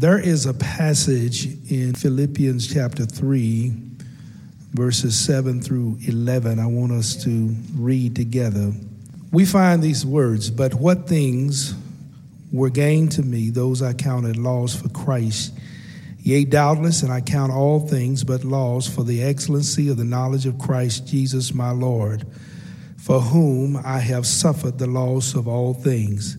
There is a passage in Philippians chapter 3, verses 7 through 11, I want us to read together. We find these words, but what things were gained to me, those I counted loss for Christ. Yea, doubtless, and I count all things but loss for the excellency of the knowledge of Christ Jesus my Lord, for whom I have suffered the loss of all things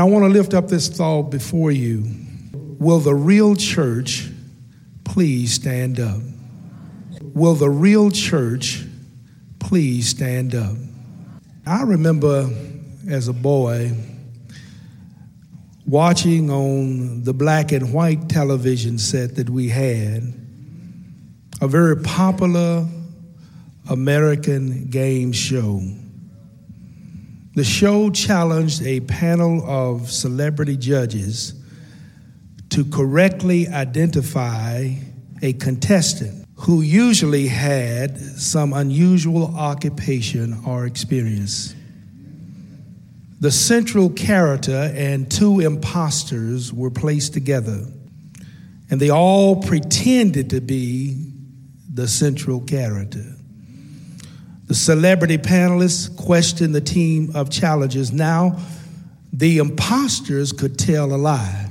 I want to lift up this thought before you. Will the real church please stand up? Will the real church please stand up? I remember as a boy watching on the black and white television set that we had a very popular American game show. The show challenged a panel of celebrity judges to correctly identify a contestant who usually had some unusual occupation or experience. The central character and two imposters were placed together, and they all pretended to be the central character. The celebrity panelists questioned the team of challengers. Now, the imposters could tell a lie,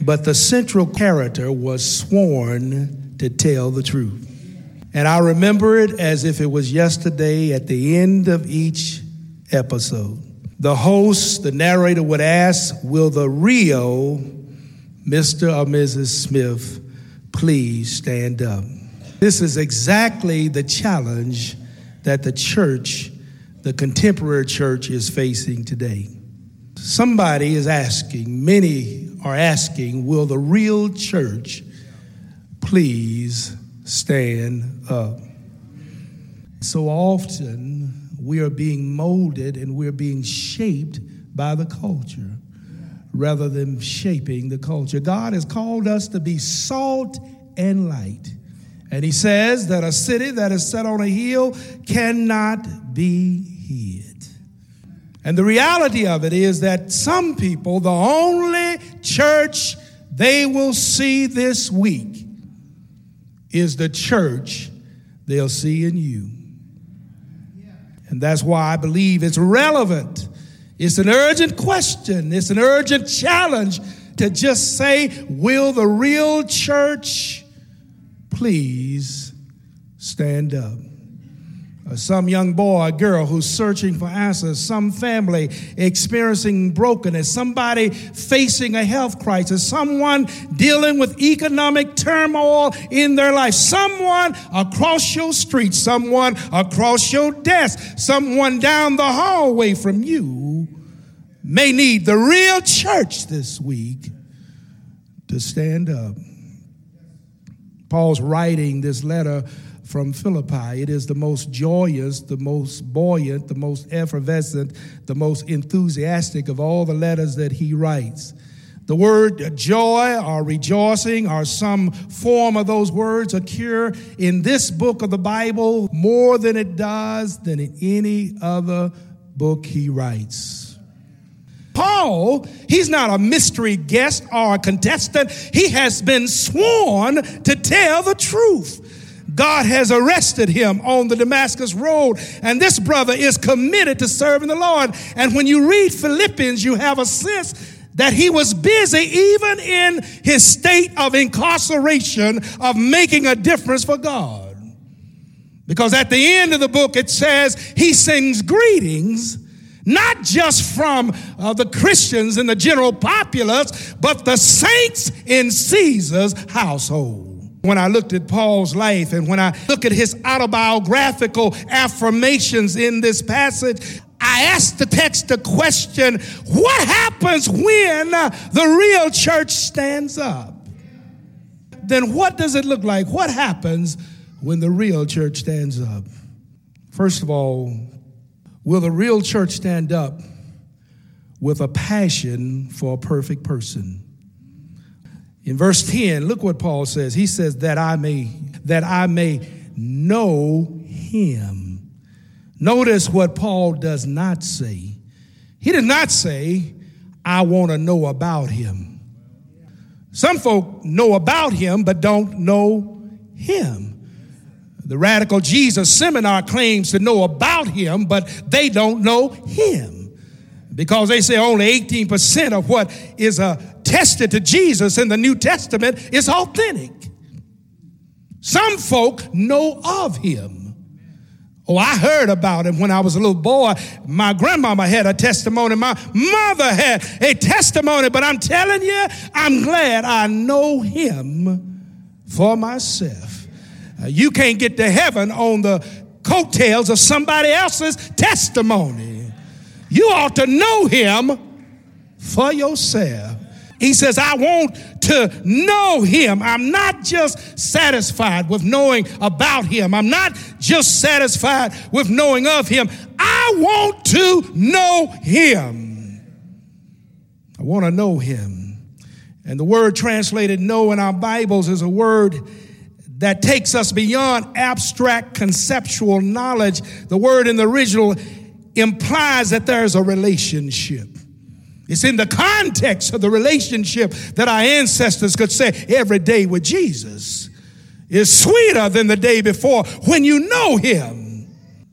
but the central character was sworn to tell the truth. And I remember it as if it was yesterday at the end of each episode. The host, the narrator would ask, Will the real Mr. or Mrs. Smith please stand up? This is exactly the challenge that the church, the contemporary church, is facing today. Somebody is asking, many are asking, will the real church please stand up? So often we are being molded and we're being shaped by the culture rather than shaping the culture. God has called us to be salt and light. And he says that a city that is set on a hill cannot be hid. And the reality of it is that some people, the only church they will see this week is the church they'll see in you. And that's why I believe it's relevant. It's an urgent question, it's an urgent challenge to just say, will the real church please stand up. Uh, some young boy, a girl who's searching for answers, some family experiencing brokenness, somebody facing a health crisis, someone dealing with economic turmoil in their life, someone across your street, someone across your desk, someone down the hallway from you may need the real church this week to stand up. Paul's writing this letter from Philippi. It is the most joyous, the most buoyant, the most effervescent, the most enthusiastic of all the letters that he writes. The word joy or rejoicing or some form of those words occur in this book of the Bible more than it does than in any other book he writes. He's not a mystery guest or a contestant. He has been sworn to tell the truth. God has arrested him on the Damascus Road, and this brother is committed to serving the Lord. And when you read Philippians, you have a sense that he was busy even in his state of incarceration of making a difference for God. Because at the end of the book, it says he sings greetings, not just from uh, the Christians and the general populace, but the saints in Caesar's household. When I looked at Paul's life and when I look at his autobiographical affirmations in this passage, I asked the text the question what happens when the real church stands up? Then what does it look like? What happens when the real church stands up? First of all, will the real church stand up with a passion for a perfect person? In verse 10, look what Paul says. He says that I may that I may know him Notice what Paul does not say. He did not say, I want to know about him. Some folk know about him, but don't know him. The Radical Jesus Seminar claims to know about him, but they don't know him. Because they say only 18% of what is attested to Jesus in the New Testament is authentic. Some folk know of him. Oh, I heard about him when I was a little boy. My grandmama had a testimony. My mother had a testimony. But I'm telling you, I'm glad I know him for myself. You can't get to heaven on the coattails of somebody else's testimony. You ought to know him for yourself. He says, I want to know him. I'm not just satisfied with knowing about him. I'm not just satisfied with knowing of him. I want to know him. I want to know him. And the word translated know in our Bibles is a word that takes us beyond abstract conceptual knowledge. The word in the original implies that there's a relationship. It's in the context of the relationship that our ancestors could say every day with Jesus is sweeter than the day before when you know him.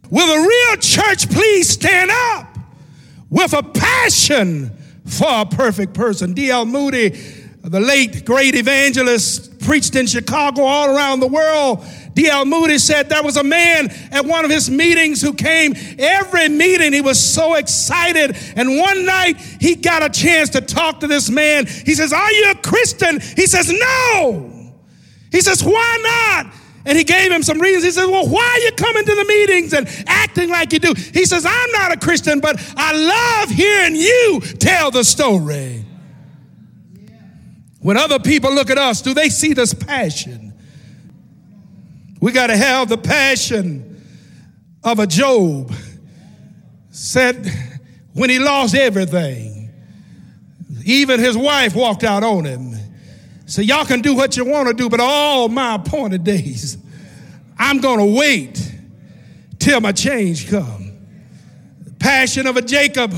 Will the real church please stand up with a passion for a perfect person? D.L. Moody, the late great evangelist, preached in Chicago all around the world D.L. Moody said there was a man at one of his meetings who came every meeting. He was so excited. And one night he got a chance to talk to this man. He says, Are you a Christian? He says, No. He says, Why not? And he gave him some reasons. He says, Well, why are you coming to the meetings and acting like you do? He says, I'm not a Christian, but I love hearing you tell the story. When other people look at us, do they see this passion? We got to have the passion of a Job. Said when he lost everything, even his wife walked out on him. So y'all can do what you want to do, but all my appointed days, I'm going to wait till my change come. Passion of a Jacob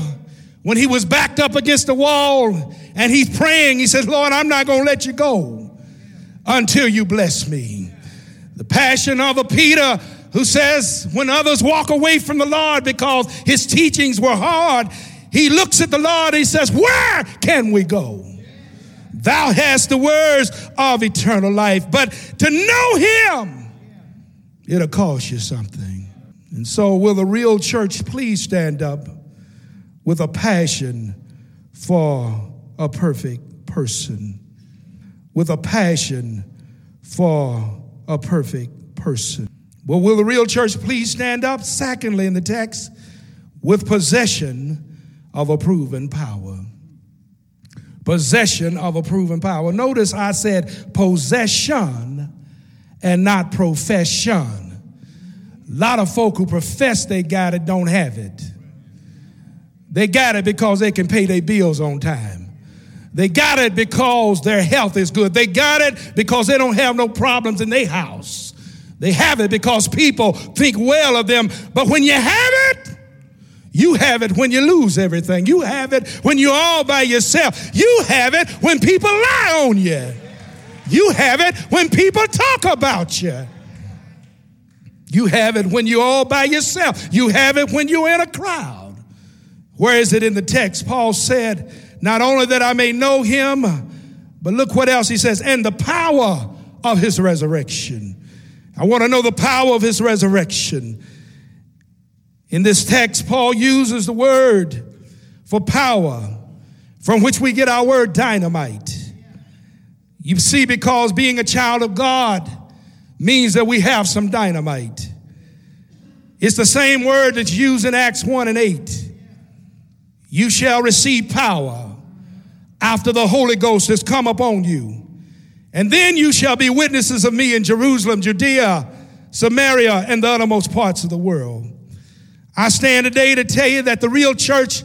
when he was backed up against the wall and he's praying, he says, Lord, I'm not going to let you go until you bless me. The passion of a Peter who says, when others walk away from the Lord because his teachings were hard, he looks at the Lord and he says, Where can we go? Thou hast the words of eternal life, but to know him, it'll cost you something. And so, will the real church please stand up with a passion for a perfect person? With a passion for a perfect person. Well, will the real church please stand up? Secondly, in the text, with possession of a proven power. Possession of a proven power. Notice I said possession and not profession. A lot of folk who profess they got it don't have it. They got it because they can pay their bills on time. They got it because their health is good. They got it because they don't have no problems in their house. They have it because people think well of them. But when you have it, you have it when you lose everything. You have it when you're all by yourself. You have it when people lie on you. You have it when people talk about you. You have it when you're all by yourself. You have it when you're in a crowd. Where is it in the text? Paul said, Not only that I may know him, but look what else he says, and the power of his resurrection. I want to know the power of his resurrection. In this text, Paul uses the word for power, from which we get our word dynamite. You see, because being a child of God means that we have some dynamite. It's the same word that's used in Acts 1 and 8. You shall receive power after the Holy Ghost has come upon you. And then you shall be witnesses of me in Jerusalem, Judea, Samaria, and the uttermost parts of the world. I stand today to tell you that the real church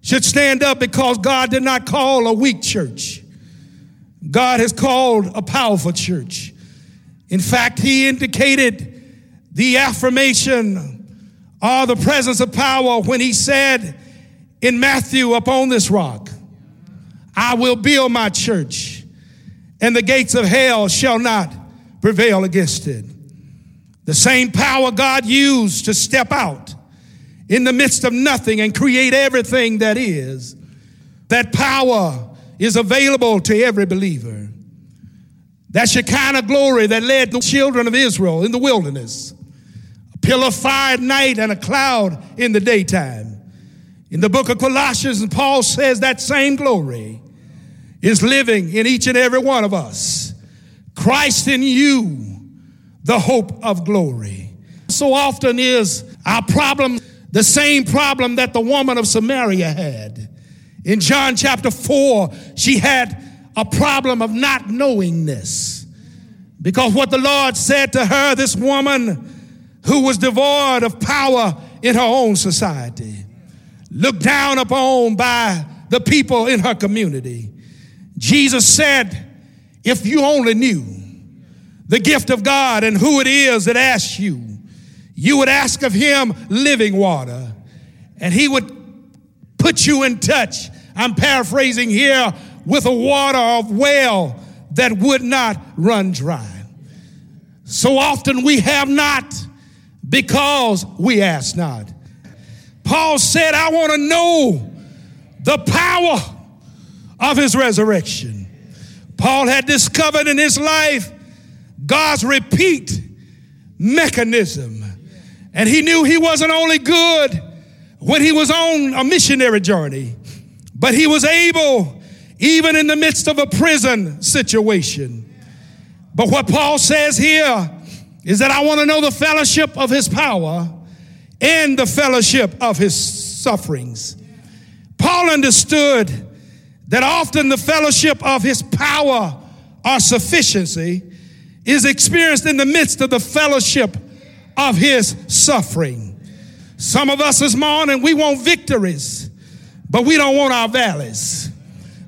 should stand up because God did not call a weak church. God has called a powerful church. In fact, He indicated the affirmation or the presence of power when He said in Matthew, Upon this rock, I will build my church, and the gates of hell shall not prevail against it. The same power God used to step out in the midst of nothing and create everything that is. That power is available to every believer. Kind of glory that led the children of Israel in the wilderness. A pillar of fire at night and a cloud in the daytime. In the book of Colossians, Paul says that same glory is living in each and every one of us. Christ in you, the hope of glory. So often is our problem the same problem that the woman of Samaria had. In John chapter 4, she had a problem of not knowingness. Because what the Lord said to her, this woman who was devoid of power in her own society, looked down upon by the people in her community. Jesus said, If you only knew the gift of God and who it is that asks you, you would ask of him living water, and he would put you in touch. I'm paraphrasing here with a water of well that would not run dry. So often we have not because we ask not. Paul said, I want to know the power of his resurrection. Paul had discovered in his life God's repeat mechanism and he knew he wasn't only good when he was on a missionary journey, but he was able, even in the midst of a prison situation. But what Paul says here is that I want to know the fellowship of his power and the fellowship of his sufferings. Paul understood that often the fellowship of his power or sufficiency is experienced in the midst of the fellowship of his suffering. Some of us this morning, we want victories, but we don't want our valleys.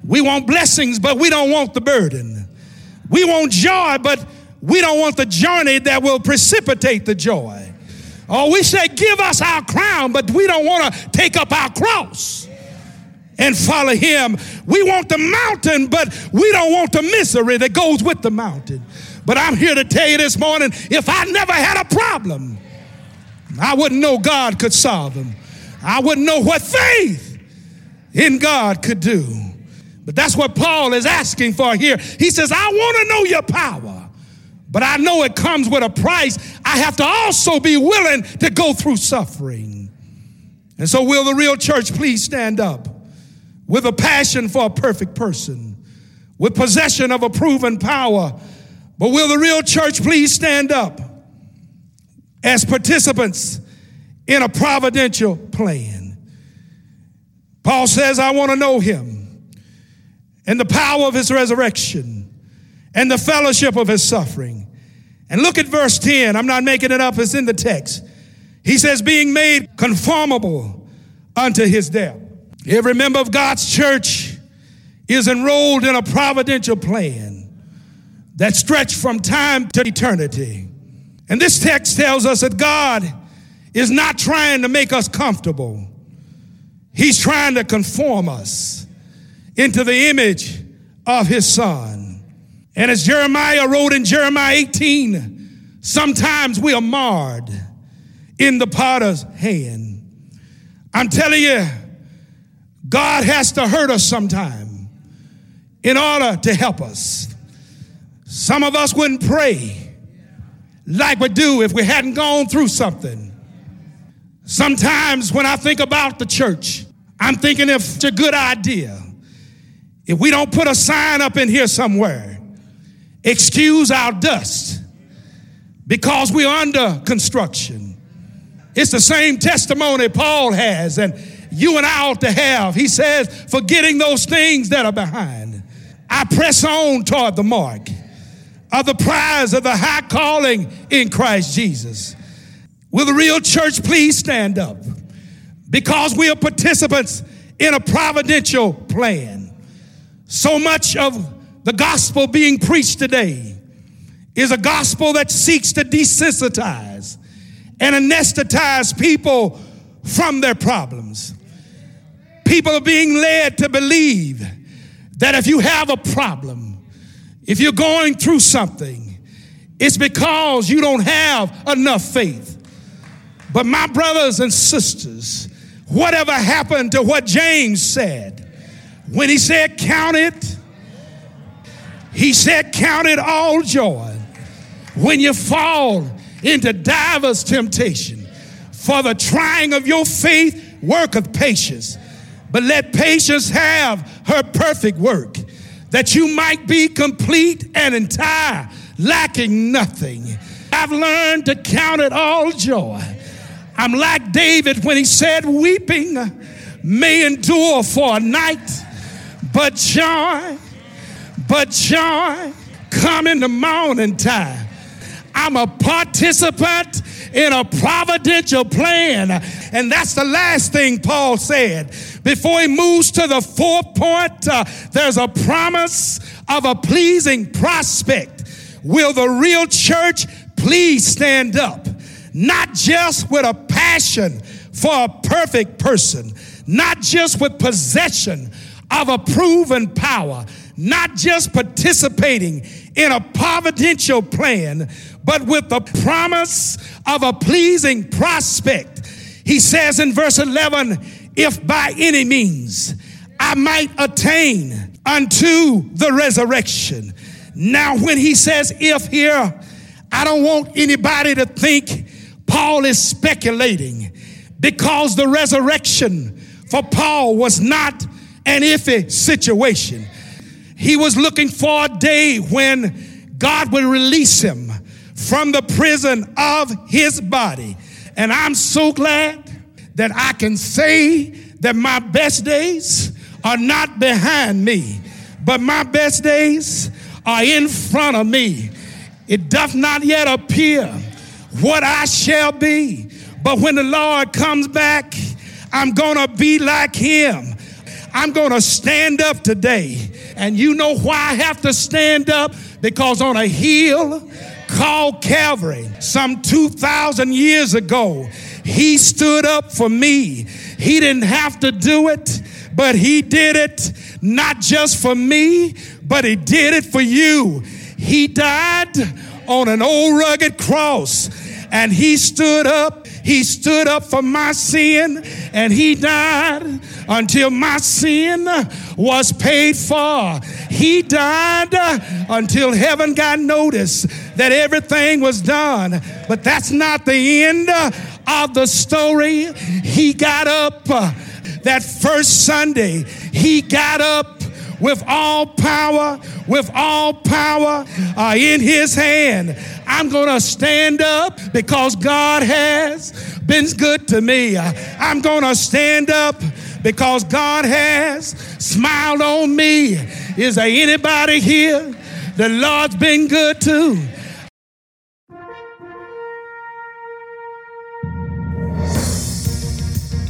We want blessings, but we don't want the burden. We want joy, but we don't want the journey that will precipitate the joy. Oh, we say, give us our crown, but we don't want to take up our cross and follow him. We want the mountain, but we don't want the misery that goes with the mountain. But I'm here to tell you this morning if I never had a problem, I wouldn't know God could solve them. I wouldn't know what faith in God could do. But that's what Paul is asking for here. He says, I want to know your power, but I know it comes with a price. I have to also be willing to go through suffering. And so, will the real church please stand up with a passion for a perfect person, with possession of a proven power? But will the real church please stand up as participants in a providential plan? Paul says, I want to know him and the power of his resurrection and the fellowship of his suffering. And look at verse 10. I'm not making it up, it's in the text. He says, being made conformable unto his death. Every member of God's church is enrolled in a providential plan that stretched from time to eternity. And this text tells us that God is not trying to make us comfortable. He's trying to conform us into the image of his son. And as Jeremiah wrote in Jeremiah 18, sometimes we are marred in the potter's hand. I'm telling you, God has to hurt us sometime in order to help us. Some of us wouldn't pray like we do if we hadn't gone through something. Sometimes when I think about the church, I'm thinking if it's a good idea if we don't put a sign up in here somewhere, excuse our dust because we're under construction. It's the same testimony Paul has, and you and I ought to have. He says, forgetting those things that are behind, I press on toward the mark of the prize of the high calling in Christ Jesus. Will the real church please stand up? Because we are participants in a providential plan. So much of the gospel being preached today is a gospel that seeks to desensitize and anesthetize people from their problems. People are being led to believe that if you have a problem, if you're going through something, it's because you don't have enough faith. But my brothers and sisters, whatever happened to what James said when he said, Count it, he said, Count it all joy when you fall into divers temptation. For the trying of your faith worketh patience. But let patience have her perfect work, that you might be complete and entire, lacking nothing. I've learned to count it all joy. I'm like David when he said, Weeping may endure for a night, but joy, but joy come in the morning time. I'm a participant in a providential plan. And that's the last thing Paul said. Before he moves to the fourth point, uh, there's a promise of a pleasing prospect. Will the real church please stand up? Not just with a passion for a perfect person, not just with possession of a proven power, not just participating in a providential plan, but with the promise of a pleasing prospect. He says in verse 11, if by any means I might attain unto the resurrection. Now, when he says if here, I don't want anybody to think Paul is speculating because the resurrection for Paul was not an iffy situation. He was looking for a day when God would release him from the prison of his body. And I'm so glad that I can say that my best days are not behind me, but my best days are in front of me. It doth not yet appear what I shall be, but when the Lord comes back, I'm gonna be like him. I'm gonna stand up today. And you know why I have to stand up? Because on a hill called Calvary, some 2,000 years ago, he stood up for me. He didn't have to do it, but he did it not just for me, but he did it for you. He died on an old rugged cross and he stood up. He stood up for my sin and he died until my sin was paid for. He died until heaven got notice that everything was done. But that's not the end of the story. He got up that first Sunday. He got up with all power, with all power uh, in his hand. I'm going to stand up because God has been good to me. I'm going to stand up because God has smiled on me. Is there anybody here? The Lord's been good to.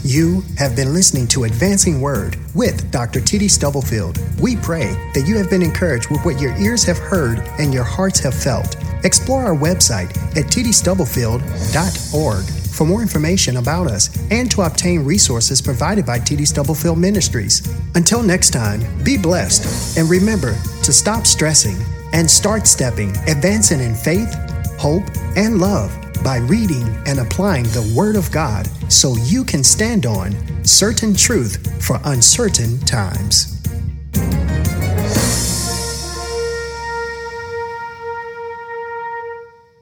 You have been listening to Advancing Word with Dr. T.D. Stubblefield. We pray that you have been encouraged with what your ears have heard and your hearts have felt. Explore our website at tdstubblefield.org for more information about us and to obtain resources provided by TD Stubblefield Ministries. Until next time, be blessed and remember to stop stressing and start stepping, advancing in faith, hope, and love by reading and applying the Word of God so you can stand on certain truth for uncertain times.